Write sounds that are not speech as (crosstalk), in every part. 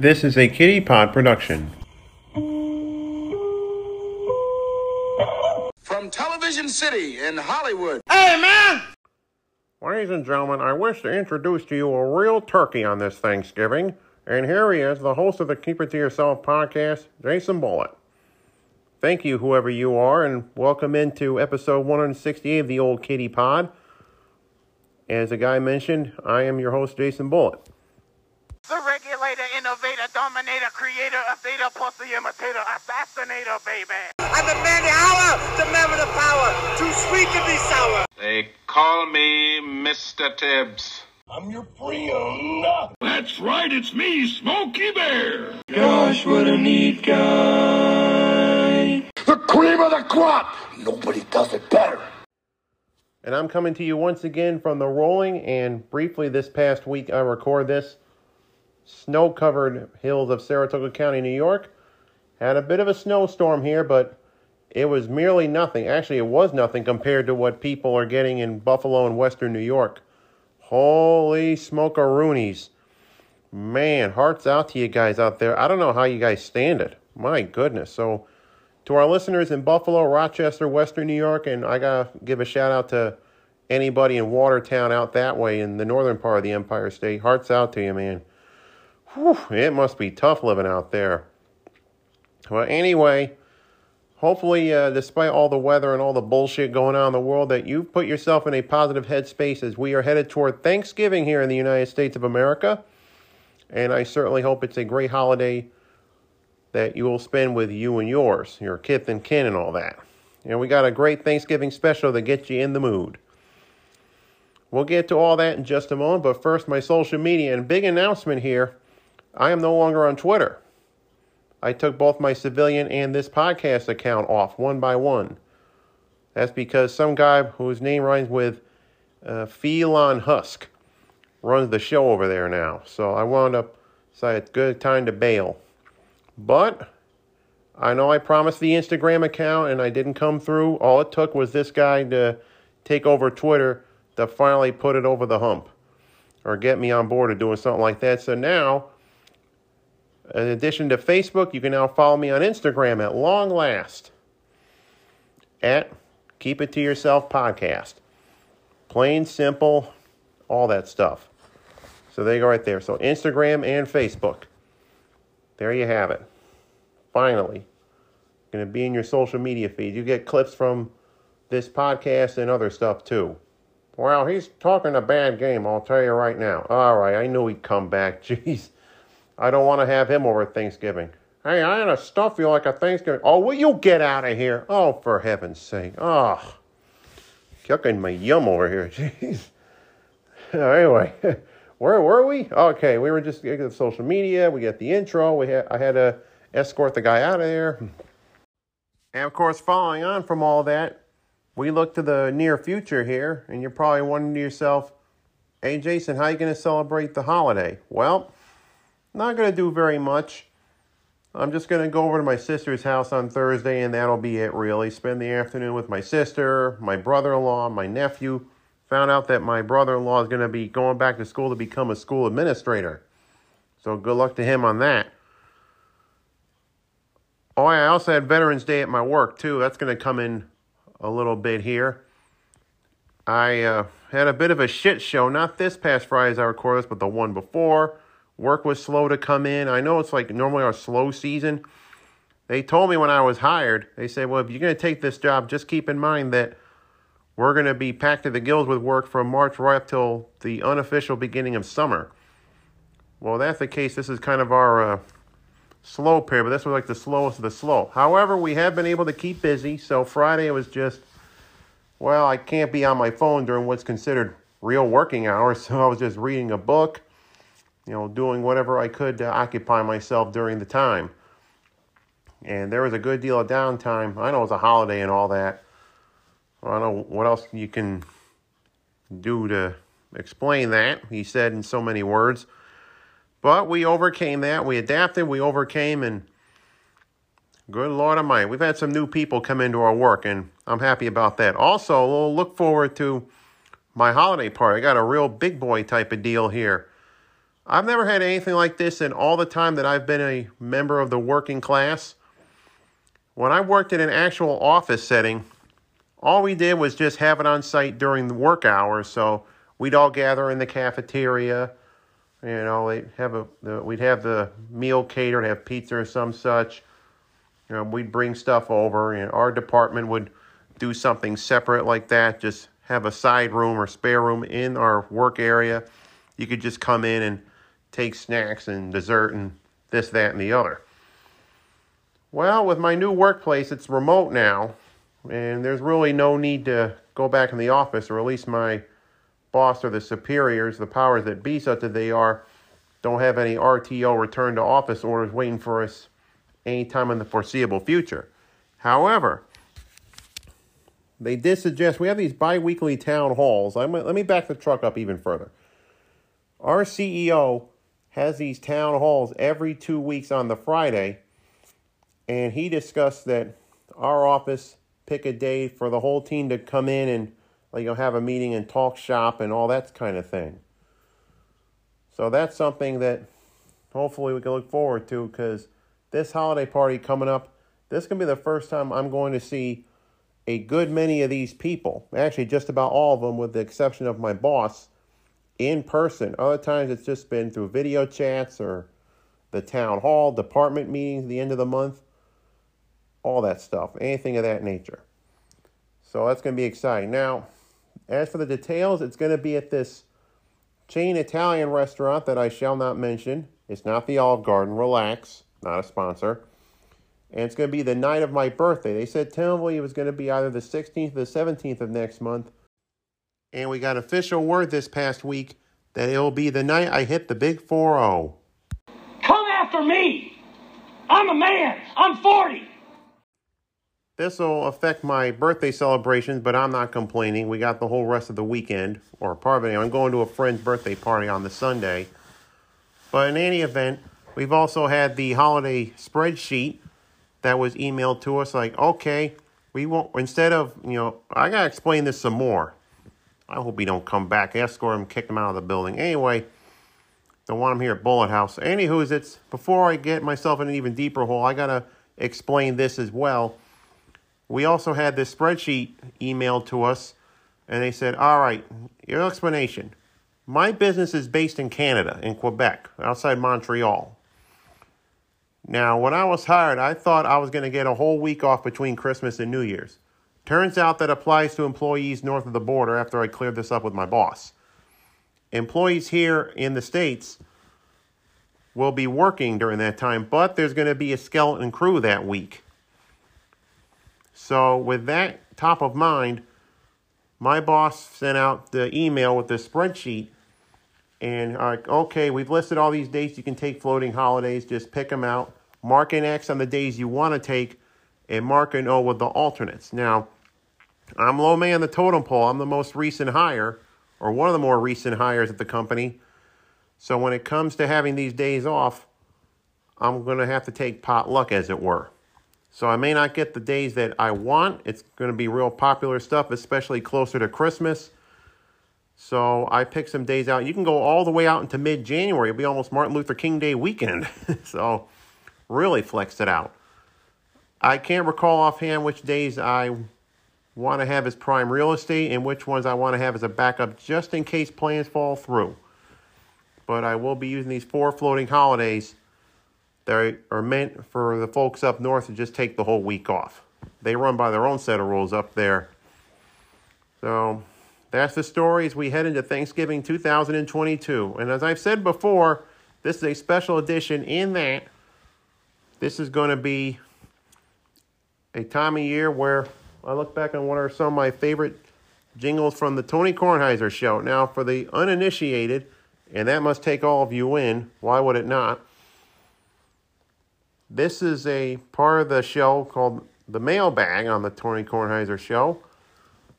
This is a Kitty Pod production. From Television City in Hollywood. Ladies and gentlemen, I wish to introduce to you a real turkey on this Thanksgiving. And here he is, the host of the Keep It To Yourself podcast, Jason Bullitt. Thank you, whoever you are, and welcome into episode 168 of the Old Kitty Pod. As the guy mentioned, I am your host, Jason Bullitt. The regulator, innovator, dominator, creator, updater, pussy imitator, assassinator, baby. I'm the man the hour, the man with the power, too sweet to be sour. They call me Mr. Tibbs. I'm your friend. That's right, it's me, Smokey Bear. Gosh, what a neat guy. The cream of the crop. Nobody does it better. And I'm coming to you once again from the rolling and briefly this past week I record this snow covered hills of Saratoga County, New York. Had a bit of a snowstorm here, but it was merely nothing. Actually, it was nothing compared to what people are getting in Buffalo and Western New York. Holy smokeroonies. Man, hearts out to you guys out there. I don't know how you guys stand it. My goodness. So, to our listeners in Buffalo, Rochester, Western New York, and I got to give a shout out to anybody in Watertown out that way in the northern part of the Empire State. Hearts out to you, man. Whew, it must be tough living out there. Well, anyway, hopefully, uh, despite all the weather and all the bullshit going on in the world, that you've put yourself in a positive headspace as we are headed toward Thanksgiving here in the United States of America. And I certainly hope it's a great holiday that you will spend with you and yours, your kith and kin, and all that. And we got a great Thanksgiving special to get you in the mood. We'll get to all that in just a moment, but first, my social media and big announcement here. I am no longer on Twitter. I took both my civilian and this podcast account off one by one. That's because some guy whose name rhymes with uh, Phelan Husk runs the show over there now. So I wound up saying it's a good time to bail. But I know I promised the Instagram account and I didn't come through. All it took was this guy to take over Twitter to finally put it over the hump or get me on board of doing something like that. So now in addition to Facebook, you can now follow me on Instagram at long last at Keep It To Yourself Podcast. Plain, simple, all that stuff. So there you go right there. So Instagram and Facebook. There you have it. Finally. Going to be in your social media feed. You get clips from this podcast and other stuff too. Well, he's talking a bad game, I'll tell you right now. All right, I knew he'd come back. (laughs) Jeez. I don't want to have him over Thanksgiving. Hey, I had to stuff you like a Thanksgiving. Oh, will you get out of here? Oh, for heaven's sake. Oh, kicking my yum over here. (laughs) Jeez. (laughs) anyway, (laughs) where were we? Okay, we were just getting social media. We got the intro. We had I had to escort the guy out of there. And of course, following on from all that, we look to the near future here, and you're probably wondering to yourself, "Hey, Jason, how are you going to celebrate the holiday?" Well. Not going to do very much. I'm just going to go over to my sister's house on Thursday, and that'll be it, really. Spend the afternoon with my sister, my brother in law, my nephew. Found out that my brother in law is going to be going back to school to become a school administrator. So good luck to him on that. Oh, I also had Veterans Day at my work, too. That's going to come in a little bit here. I uh, had a bit of a shit show, not this past Friday as I recorded this, but the one before. Work was slow to come in. I know it's like normally our slow season. They told me when I was hired, they said, well, if you're going to take this job, just keep in mind that we're going to be packed to the gills with work from March right up till the unofficial beginning of summer. Well, that's the case. This is kind of our uh, slow period, but this was like the slowest of the slow. However, we have been able to keep busy. So Friday was just, well, I can't be on my phone during what's considered real working hours. (laughs) So I was just reading a book you know, doing whatever I could to occupy myself during the time. And there was a good deal of downtime. I know it was a holiday and all that. I don't know what else you can do to explain that, he said in so many words. But we overcame that. We adapted, we overcame, and good Lord Almighty, we've had some new people come into our work, and I'm happy about that. Also, we'll look forward to my holiday party. I got a real big boy type of deal here. I've never had anything like this in all the time that I've been a member of the working class. When I worked in an actual office setting, all we did was just have it on site during the work hours. So we'd all gather in the cafeteria. You know, we'd have a the, we'd have the meal catered, have pizza or some such. You know, we'd bring stuff over, and our department would do something separate like that. Just have a side room or spare room in our work area. You could just come in and take snacks and dessert and this, that, and the other. Well, with my new workplace, it's remote now, and there's really no need to go back in the office, or at least my boss or the superiors, the powers that be, such as they are, don't have any RTO return to office orders waiting for us anytime in the foreseeable future. However, they did suggest we have these bi weekly town halls. I'm, let me back the truck up even further. Our CEO has these town halls every two weeks on the Friday, and he discussed that our office pick a day for the whole team to come in and like you'll have a meeting and talk shop and all that kind of thing. So that's something that hopefully we can look forward to because this holiday party coming up, this can be the first time I'm going to see a good many of these people. Actually, just about all of them, with the exception of my boss, in person. Other times it's just been through video chats or the town hall, department meetings, at the end of the month, all that stuff, anything of that nature. So that's going to be exciting. Now, as for the details, it's going to be at this chain Italian restaurant that I shall not mention. It's not the Olive Garden. Relax. Not a sponsor. And it's going to be the night of my birthday. They said tentatively it was going to be either the 16th or the 17th of next month. And we got official word this past week that it'll be the night I hit the big 4 0. Come after me! I'm a man! I'm 40! This will affect my birthday celebrations, but I'm not complaining. We got the whole rest of the weekend, or part of it. I'm going to a friend's birthday party on the Sunday. But in any event, we've also had the holiday spreadsheet that was emailed to us. Like, okay, we won't, instead of, you know, I got to explain this some more. I hope he don't come back, escort him, kick him out of the building. Anyway, don't want him here at Bullitt House. Anywho, it's before I get myself in an even deeper hole, I got to explain this as well we also had this spreadsheet emailed to us, and they said, All right, your explanation. My business is based in Canada, in Quebec, outside Montreal. Now, when I was hired, I thought I was going to get a whole week off between Christmas and New Year's. Turns out that applies to employees north of the border after I cleared this up with my boss. Employees here in the States will be working during that time, but there's going to be a skeleton crew that week. So, with that top of mind, my boss sent out the email with the spreadsheet. And like, okay, we've listed all these dates you can take floating holidays. Just pick them out. Mark an X on the days you want to take, and mark and O with the alternates. Now, I'm low man the totem pole. I'm the most recent hire, or one of the more recent hires at the company. So when it comes to having these days off, I'm going to have to take potluck, as it were. So I may not get the days that I want. It's going to be real popular stuff, especially closer to Christmas. So I picked some days out. You can go all the way out into mid January. It'll be almost Martin Luther King Day weekend. (laughs) so really flexed it out. I can't recall offhand which days I want to have as prime real estate and which ones I want to have as a backup just in case plans fall through. But I will be using these four floating holidays they are meant for the folks up north to just take the whole week off. They run by their own set of rules up there. So that's the story as we head into Thanksgiving 2022. And as I've said before, this is a special edition in that this is going to be a time of year where I look back on what are some of my favorite jingles from the Tony Kornheiser show. Now, for the uninitiated, and that must take all of you in, why would it not? This is a part of the show called the mailbag on the Tony Kornheiser show,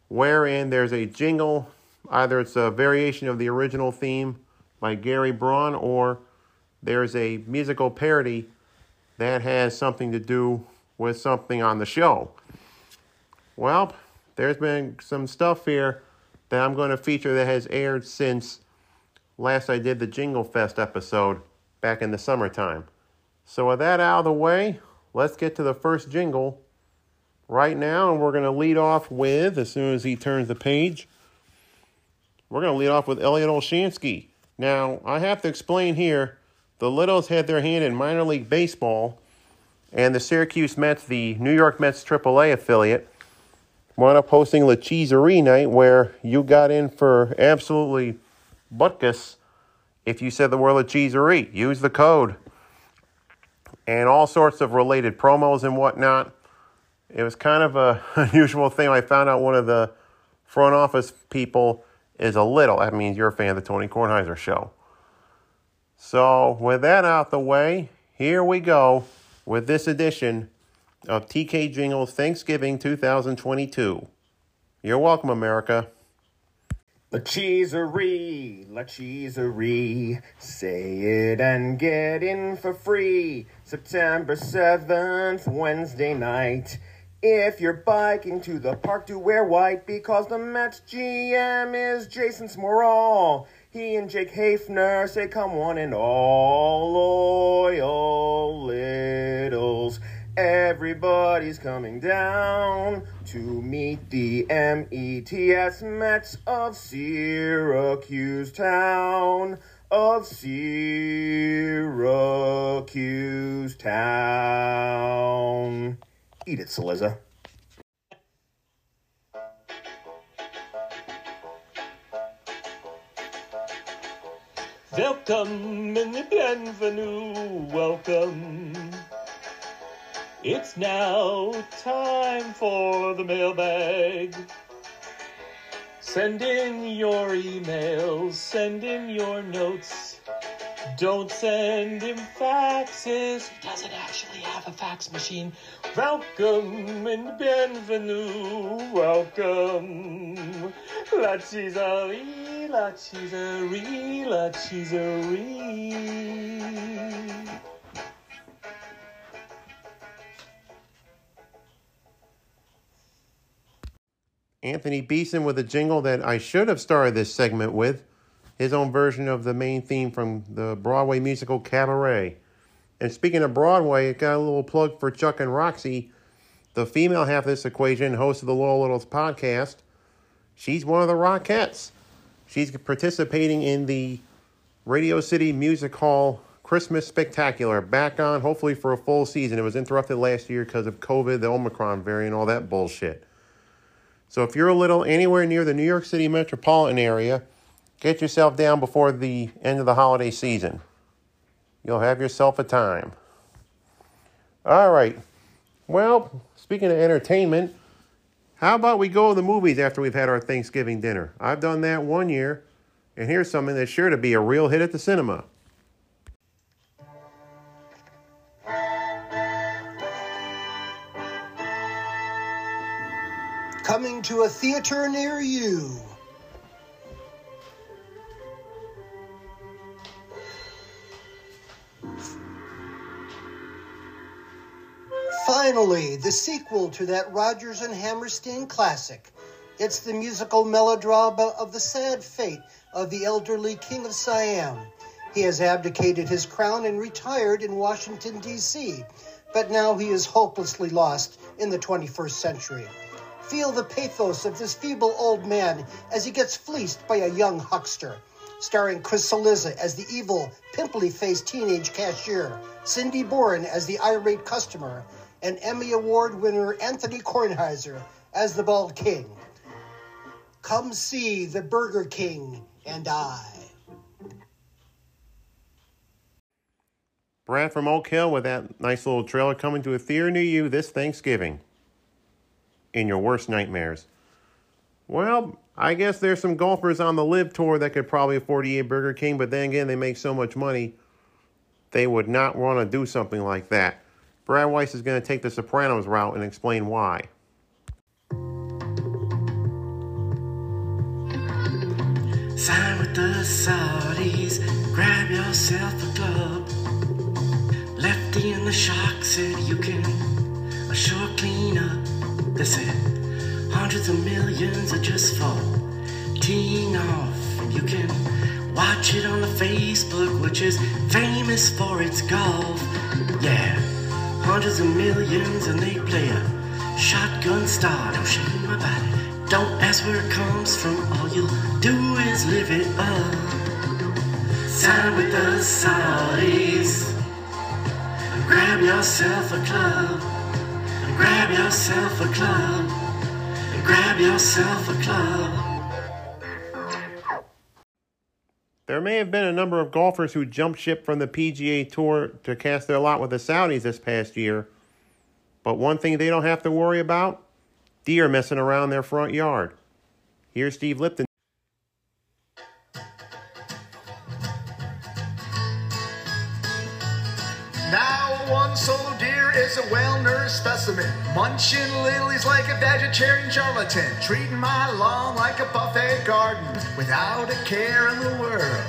wherein there's a jingle. Either it's a variation of the original theme by Gary Braun, or there's a musical parody that has something to do with something on the show. Well, there's been some stuff here that I'm going to feature that has aired since last I did the Jingle Fest episode back in the summertime. So, with that out of the way, let's get to the first jingle right now, and we're going to lead off with, as soon as he turns the page, we're going to lead off with Elliot Olshansky. Now, I have to explain here the Littles had their hand in minor league baseball, and the Syracuse Mets, the New York Mets AAA affiliate, wound up hosting La Cheeserie night where you got in for absolutely butkus if you said the word La Cheeserie. Use the code. And all sorts of related promos and whatnot. It was kind of a (laughs) unusual thing. I found out one of the front office people is a little. That means you're a fan of the Tony Kornheiser show. So, with that out the way, here we go with this edition of TK Jingles Thanksgiving 2022. You're welcome, America. La cheeserie, la cheeserie, say it and get in for free. September 7th, Wednesday night. If you're biking to the park, do wear white because the Mets GM is Jason Smorol. He and Jake Hafner say, come one and all, loyal littles. Everybody's coming down to meet the METS Mets of Syracuse Town. Of Syracuse Town. Eat it, Cillizza. Welcome and the bienvenue, welcome. It's now time for the mailbag. Send in your emails, send in your notes. Don't send him faxes. He doesn't actually have a fax machine. Welcome and bienvenue. Welcome. La cheeserie, la cheeserie, la cheeserie. Anthony Beeson with a jingle that I should have started this segment with, his own version of the main theme from the Broadway musical Cabaret. And speaking of Broadway, it got a little plug for Chuck and Roxy, the female half of this equation, host of the Loyal Littles podcast. She's one of the Rockettes. She's participating in the Radio City Music Hall Christmas Spectacular, back on hopefully for a full season. It was interrupted last year because of COVID, the Omicron variant, all that bullshit. So if you're a little anywhere near the New York City metropolitan area, get yourself down before the end of the holiday season. You'll have yourself a time. All right. Well, speaking of entertainment, how about we go to the movies after we've had our Thanksgiving dinner? I've done that one year, and here's something that's sure to be a real hit at the cinema. Coming to a theater near you. Finally, the sequel to that Rodgers and Hammerstein classic. It's the musical melodrama of the sad fate of the elderly King of Siam. He has abdicated his crown and retired in Washington, D.C., but now he is hopelessly lost in the 21st century. Feel the pathos of this feeble old man as he gets fleeced by a young huckster. Starring Chris Cillizza as the evil, pimply faced teenage cashier, Cindy Boren as the irate customer, and Emmy Award winner Anthony Kornheiser as the Bald King. Come see the Burger King and I. Brad from Oak Hill with that nice little trailer coming to a theater near you this Thanksgiving. In your worst nightmares. Well, I guess there's some golfers on the LIV tour that could probably afford to eat Burger King, but then again, they make so much money, they would not want to do something like that. Brad Weiss is going to take the Sopranos route and explain why. Sign with the Saudis, grab yourself a club. Lefty in the shark said you can a sure clean up. They said hundreds of millions are just for teeing off. And you can Watch it on the Facebook, which is famous for its golf. Yeah, hundreds of millions, and they play a shotgun star. Don't shame my body. Don't ask where it comes from. All you'll do is live it up. Sign with the Saudis. And grab yourself a club. And grab yourself a club. And grab yourself a club. There may have been a number of golfers who jumped ship from the PGA Tour to cast their lot with the Saudis this past year. But one thing they don't have to worry about deer messing around their front yard. Here's Steve Lipton. One solo deer is a well-nourished specimen, munching lilies like a vegetarian charlatan, treating my lawn like a buffet garden without a care in the world.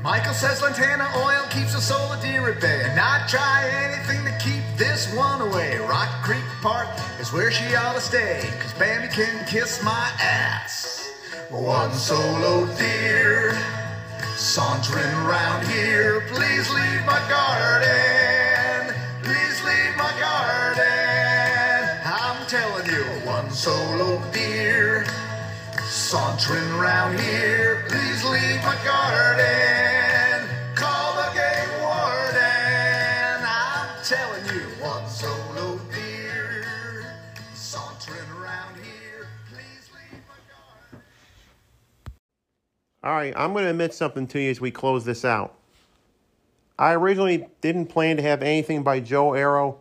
Michael says lantana oil keeps a solo deer at bay, and not try anything to keep this one away. Rock Creek Park is where she ought to stay, cause Bambi can kiss my ass. One solo oh, deer. Sauntering around here, please leave my garden. Around here, please leave my garden. Call the game warden. I'm telling you, solo deer. Sauntering around here, please leave my garden. All right, I'm going to admit something to you as we close this out. I originally didn't plan to have anything by Joe Arrow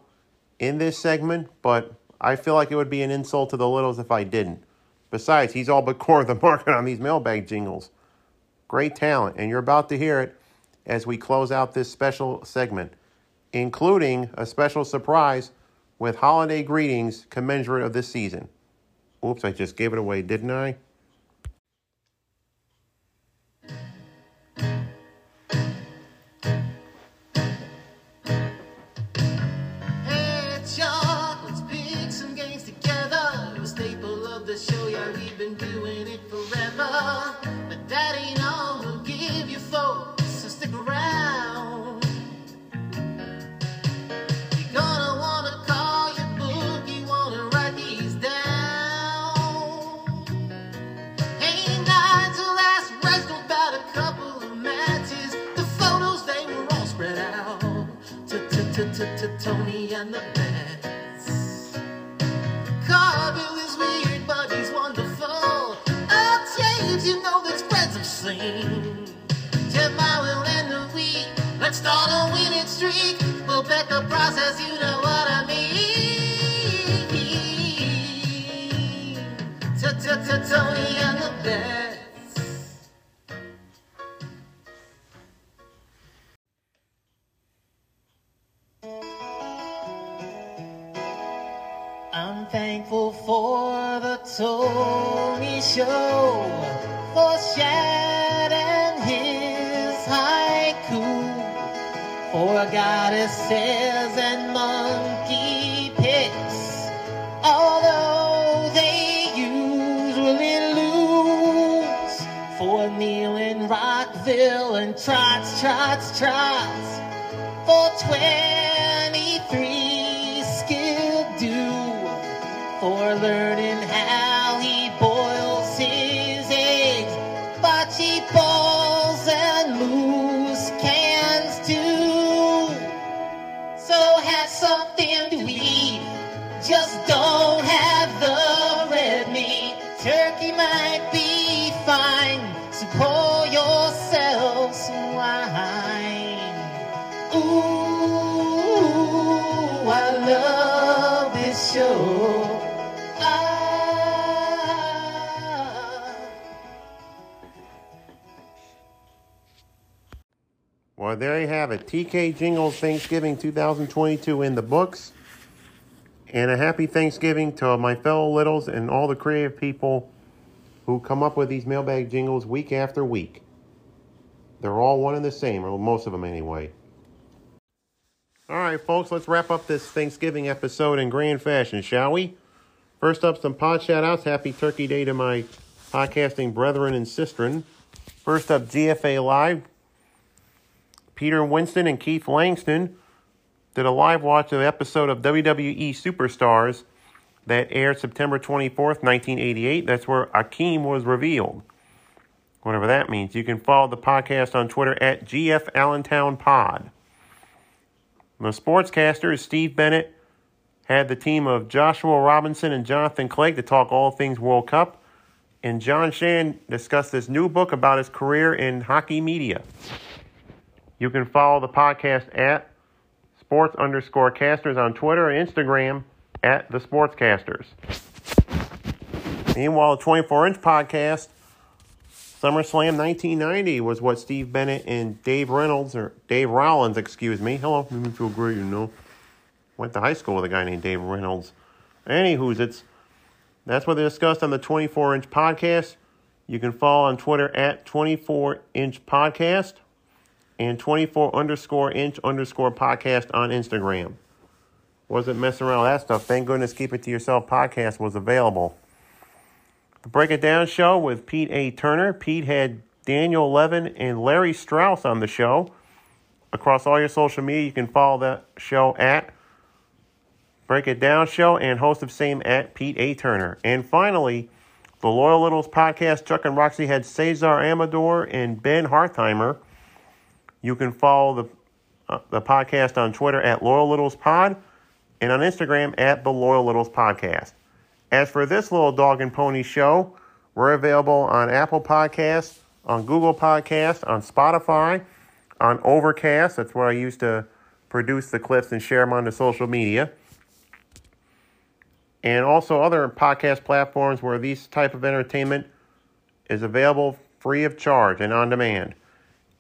in this segment, but I feel like it would be an insult to the Littles if I didn't. Besides, he's all but (laughs) core of the market on these mailbag jingles. Great talent, and you're about to hear it as we close out this special segment, including a special surprise with holiday greetings commensurate of this season. Oops, I just gave it away, didn't I? I'm thankful for the Tony Show, for Shad and his haiku, for God goddesses Trots, Trots, for 23 skill do for learning how he boils his eggs, bocce balls and moose cans too. So have something to eat, just don't have the red meat. Turkey might be Ah. Well, there you have it. TK Jingles Thanksgiving 2022 in the books. And a happy Thanksgiving to my fellow Littles and all the creative people who come up with these mailbag jingles week after week. They're all one and the same, or most of them anyway. All right, folks, let's wrap up this Thanksgiving episode in grand fashion, shall we? First up, some pod shout outs. Happy Turkey Day to my podcasting brethren and sistren. First up, GFA Live. Peter Winston and Keith Langston did a live watch of the episode of WWE Superstars that aired September 24th, 1988. That's where Akeem was revealed. Whatever that means. You can follow the podcast on Twitter at GF Allentown Pod. The sportscaster, Steve Bennett, had the team of Joshua Robinson and Jonathan Clegg to talk all things World Cup. And John Shan discussed this new book about his career in hockey media. You can follow the podcast at sports underscore casters on Twitter and Instagram at the sportscasters. Meanwhile, the 24 inch podcast, SummerSlam 1990 was what Steve Bennett and Dave Reynolds, or Dave Rollins, excuse me. Hello, me feel great, you know. Went to high school with a guy named Dave Reynolds. Anywho's, it's that's what they discussed on the 24 inch podcast. You can follow on Twitter at 24 inch podcast and 24 underscore inch underscore podcast on Instagram. Wasn't messing around with that stuff. Thank goodness Keep It To Yourself podcast was available. The Break It Down show with Pete A. Turner. Pete had Daniel Levin and Larry Strauss on the show. Across all your social media, you can follow that show at Break It Down Show and host of same at Pete A. Turner. And finally, the Loyal Littles podcast, Chuck and Roxy had Cesar Amador and Ben Hartheimer. You can follow the uh, the podcast on Twitter at Loyal Littles Pod and on Instagram at the Loyal Littles Podcast. As for this little dog and pony show, we're available on Apple Podcasts, on Google Podcasts, on Spotify, on Overcast. That's where I used to produce the clips and share them on the social media. And also other podcast platforms where these type of entertainment is available free of charge and on demand.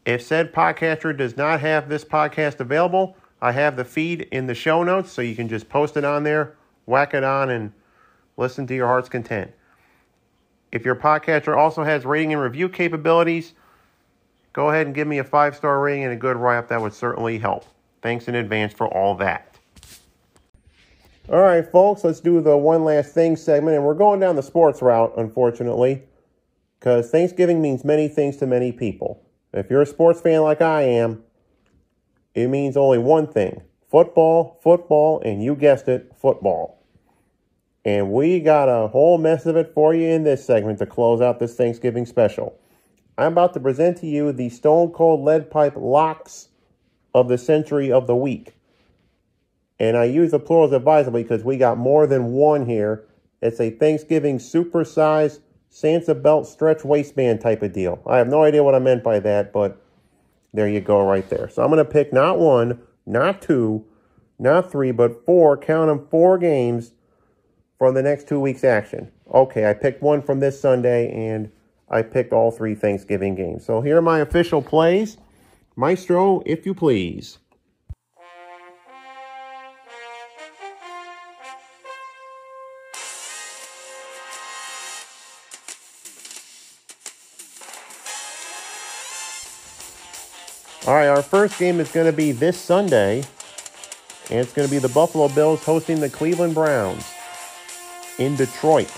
If said podcaster does not have this podcast available, I have the feed in the show notes so you can just post it on there, whack it on, and listen to your heart's content. If your podcaster also has rating and review capabilities, go ahead and give me a five star rating and a good write up. That would certainly help. Thanks in advance for all that. All right, folks, let's do the one last thing segment. And we're going down the sports route, unfortunately, because Thanksgiving means many things to many people. If you're a sports fan like I am, it means only one thing football, football, and you guessed it, football. And we got a whole mess of it for you in this segment to close out this Thanksgiving special. I'm about to present to you the Stone Cold Lead Pipe locks of the century of the week. And I use the plurals advisedly because we got more than one here. It's a Thanksgiving supersized Santa belt stretch waistband type of deal. I have no idea what I meant by that, but there you go right there. So I'm going to pick not one, not two, not three, but four, count them, four games from the next two weeks' action. Okay, I picked one from this Sunday, and I picked all three Thanksgiving games. So here are my official plays. Maestro, if you please. All right, our first game is going to be this Sunday, and it's going to be the Buffalo Bills hosting the Cleveland Browns in Detroit.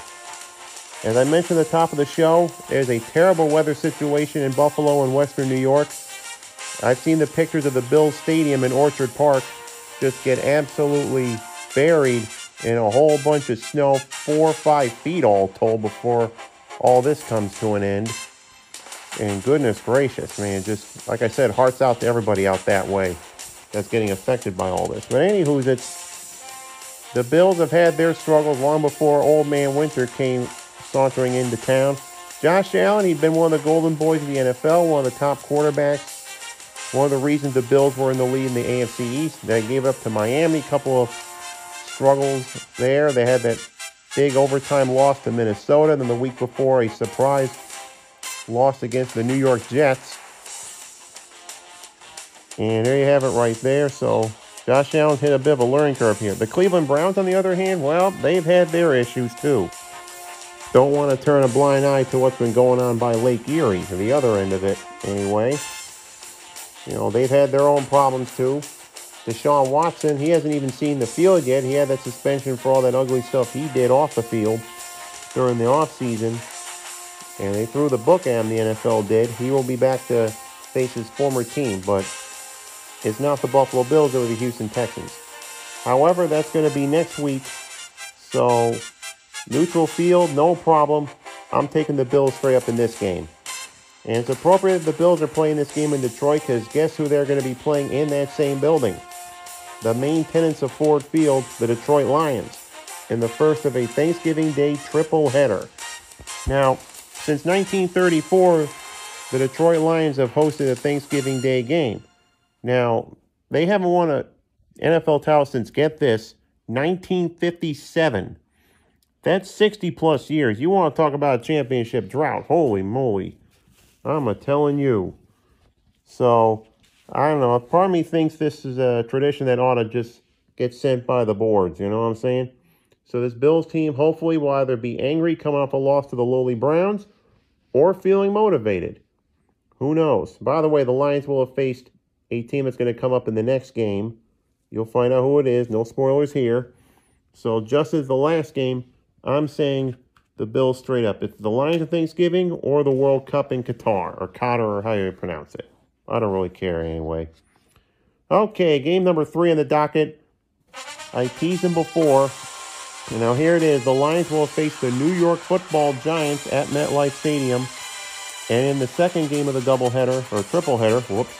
As I mentioned at the top of the show, there's a terrible weather situation in Buffalo and Western New York. I've seen the pictures of the Bills Stadium in Orchard Park just get absolutely buried in a whole bunch of snow, four or five feet all told, before all this comes to an end. And goodness gracious, man, just like I said, hearts out to everybody out that way that's getting affected by all this. But anywho, it's the Bills have had their struggles long before Old Man Winter came sauntering into town. Josh Allen, he'd been one of the golden boys of the NFL, one of the top quarterbacks. One of the reasons the Bills were in the lead in the AFC East. They gave it up to Miami. A couple of struggles there. They had that big overtime loss to Minnesota. Then the week before, a surprise loss against the New York Jets. And there you have it right there. So Josh Allen's hit a bit of a learning curve here. The Cleveland Browns, on the other hand, well, they've had their issues too. Don't want to turn a blind eye to what's been going on by Lake Erie, to the other end of it, anyway. You know, they've had their own problems too. Deshaun Watson, he hasn't even seen the field yet. He had that suspension for all that ugly stuff he did off the field during the offseason. and they threw the book at him, the NFL did. He will be back to face his former team, but it's not the Buffalo Bills or the Houston Texans. However, that's going to be next week. So, neutral field, no problem. I'm taking the Bills straight up in this game. And it's appropriate the Bills are playing this game in Detroit because guess who they're going to be playing in that same building? The main tenants of Ford Field, the Detroit Lions, in the first of a Thanksgiving Day triple header. Now, since 1934, the Detroit Lions have hosted a Thanksgiving Day game. Now, they haven't won a NFL title since, get this, 1957. That's 60 plus years. You want to talk about a championship drought. Holy moly. I'm a telling you. So, I don't know. Part of me thinks this is a tradition that ought to just get sent by the boards. You know what I'm saying? So, this Bills team hopefully will either be angry coming off a loss to the lowly Browns or feeling motivated. Who knows? By the way, the Lions will have faced a team that's going to come up in the next game. You'll find out who it is. No spoilers here. So, just as the last game, I'm saying the Bills straight up. It's the Lions of Thanksgiving or the World Cup in Qatar, or Qatar, or how you pronounce it. I don't really care anyway. Okay, game number three on the docket. I teased them before. And now here it is. The Lions will face the New York football Giants at MetLife Stadium. And in the second game of the doubleheader, or tripleheader, whoops.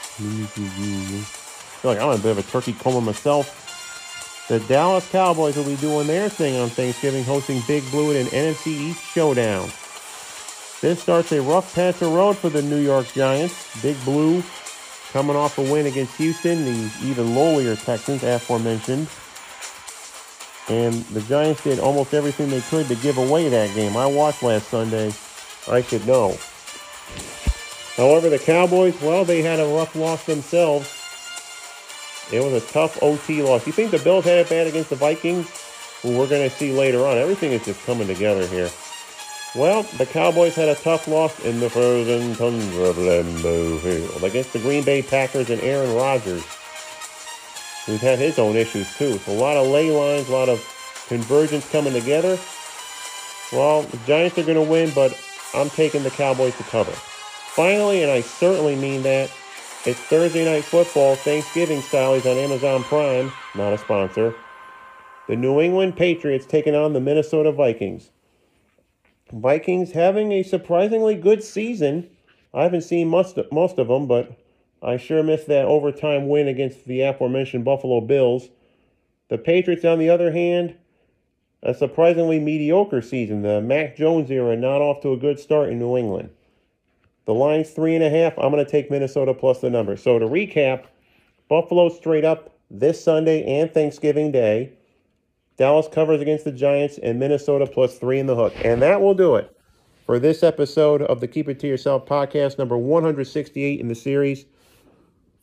Feel like I'm a bit of a turkey coma myself. The Dallas Cowboys will be doing their thing on Thanksgiving, hosting Big Blue in an NFC East showdown. This starts a rough patch of road for the New York Giants. Big Blue coming off a win against Houston, the even lowlier Texans, aforementioned. And the Giants did almost everything they could to give away that game. I watched last Sunday. I should know. However, the Cowboys, well, they had a rough loss themselves. It was a tough OT loss. You think the Bills had it bad against the Vikings? Well, we're going to see later on. Everything is just coming together here. Well, the Cowboys had a tough loss in the frozen tundra of Lambeau Field against the Green Bay Packers and Aaron Rodgers, who's had his own issues too. So a lot of ley lines, a lot of convergence coming together. Well, the Giants are going to win, but I'm taking the Cowboys to cover. Finally, and I certainly mean that, it's Thursday Night Football, Thanksgiving style. He's on Amazon Prime, not a sponsor. The New England Patriots taking on the Minnesota Vikings. Vikings having a surprisingly good season. I haven't seen most, most of them, but I sure missed that overtime win against the aforementioned Buffalo Bills. The Patriots, on the other hand, a surprisingly mediocre season. The Mac Jones era not off to a good start in New England. The line's three and a half. I'm going to take Minnesota plus the number. So to recap, Buffalo straight up this Sunday and Thanksgiving Day. Dallas covers against the Giants and Minnesota plus three in the hook. And that will do it for this episode of the Keep It To Yourself podcast, number 168 in the series.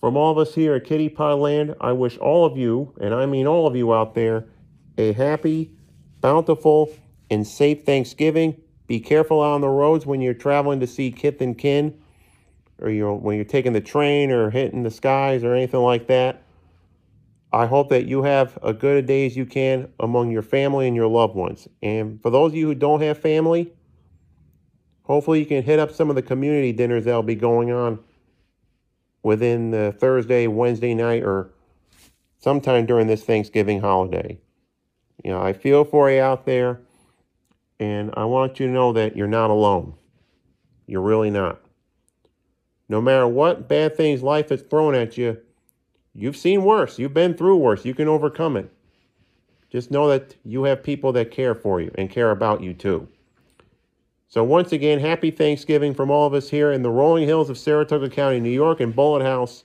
From all of us here at Kitty Pie Land, I wish all of you, and I mean all of you out there, a happy, bountiful, and safe Thanksgiving. Be careful on the roads when you're traveling to see kith and kin, or you're, when you're taking the train or hitting the skies or anything like that. I hope that you have a good a day as you can among your family and your loved ones. And for those of you who don't have family, hopefully you can hit up some of the community dinners that'll be going on within the Thursday, Wednesday night, or sometime during this Thanksgiving holiday. You know, I feel for you out there. And I want you to know that you're not alone. You're really not. No matter what bad things life has thrown at you, you've seen worse. You've been through worse. You can overcome it. Just know that you have people that care for you and care about you too. So, once again, happy Thanksgiving from all of us here in the rolling hills of Saratoga County, New York, and Bullitt House.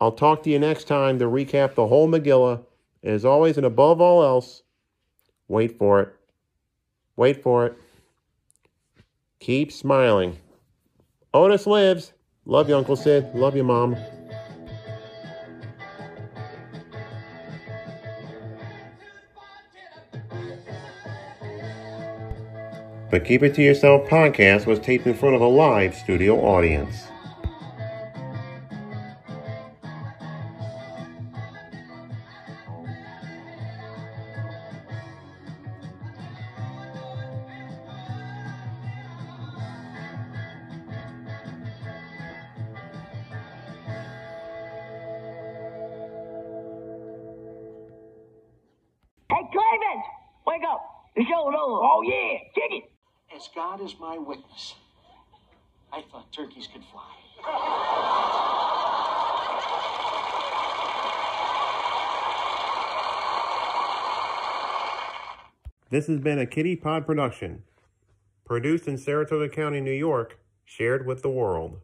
I'll talk to you next time to recap the whole Megillah. As always, and above all else, wait for it. Wait for it. Keep smiling. Otis lives. Love you, Uncle Sid. Love you, Mom. The Keep It To Yourself podcast was taped in front of a live studio audience. This has been a Kitty Pod production, produced in Saratoga County, New York, shared with the world.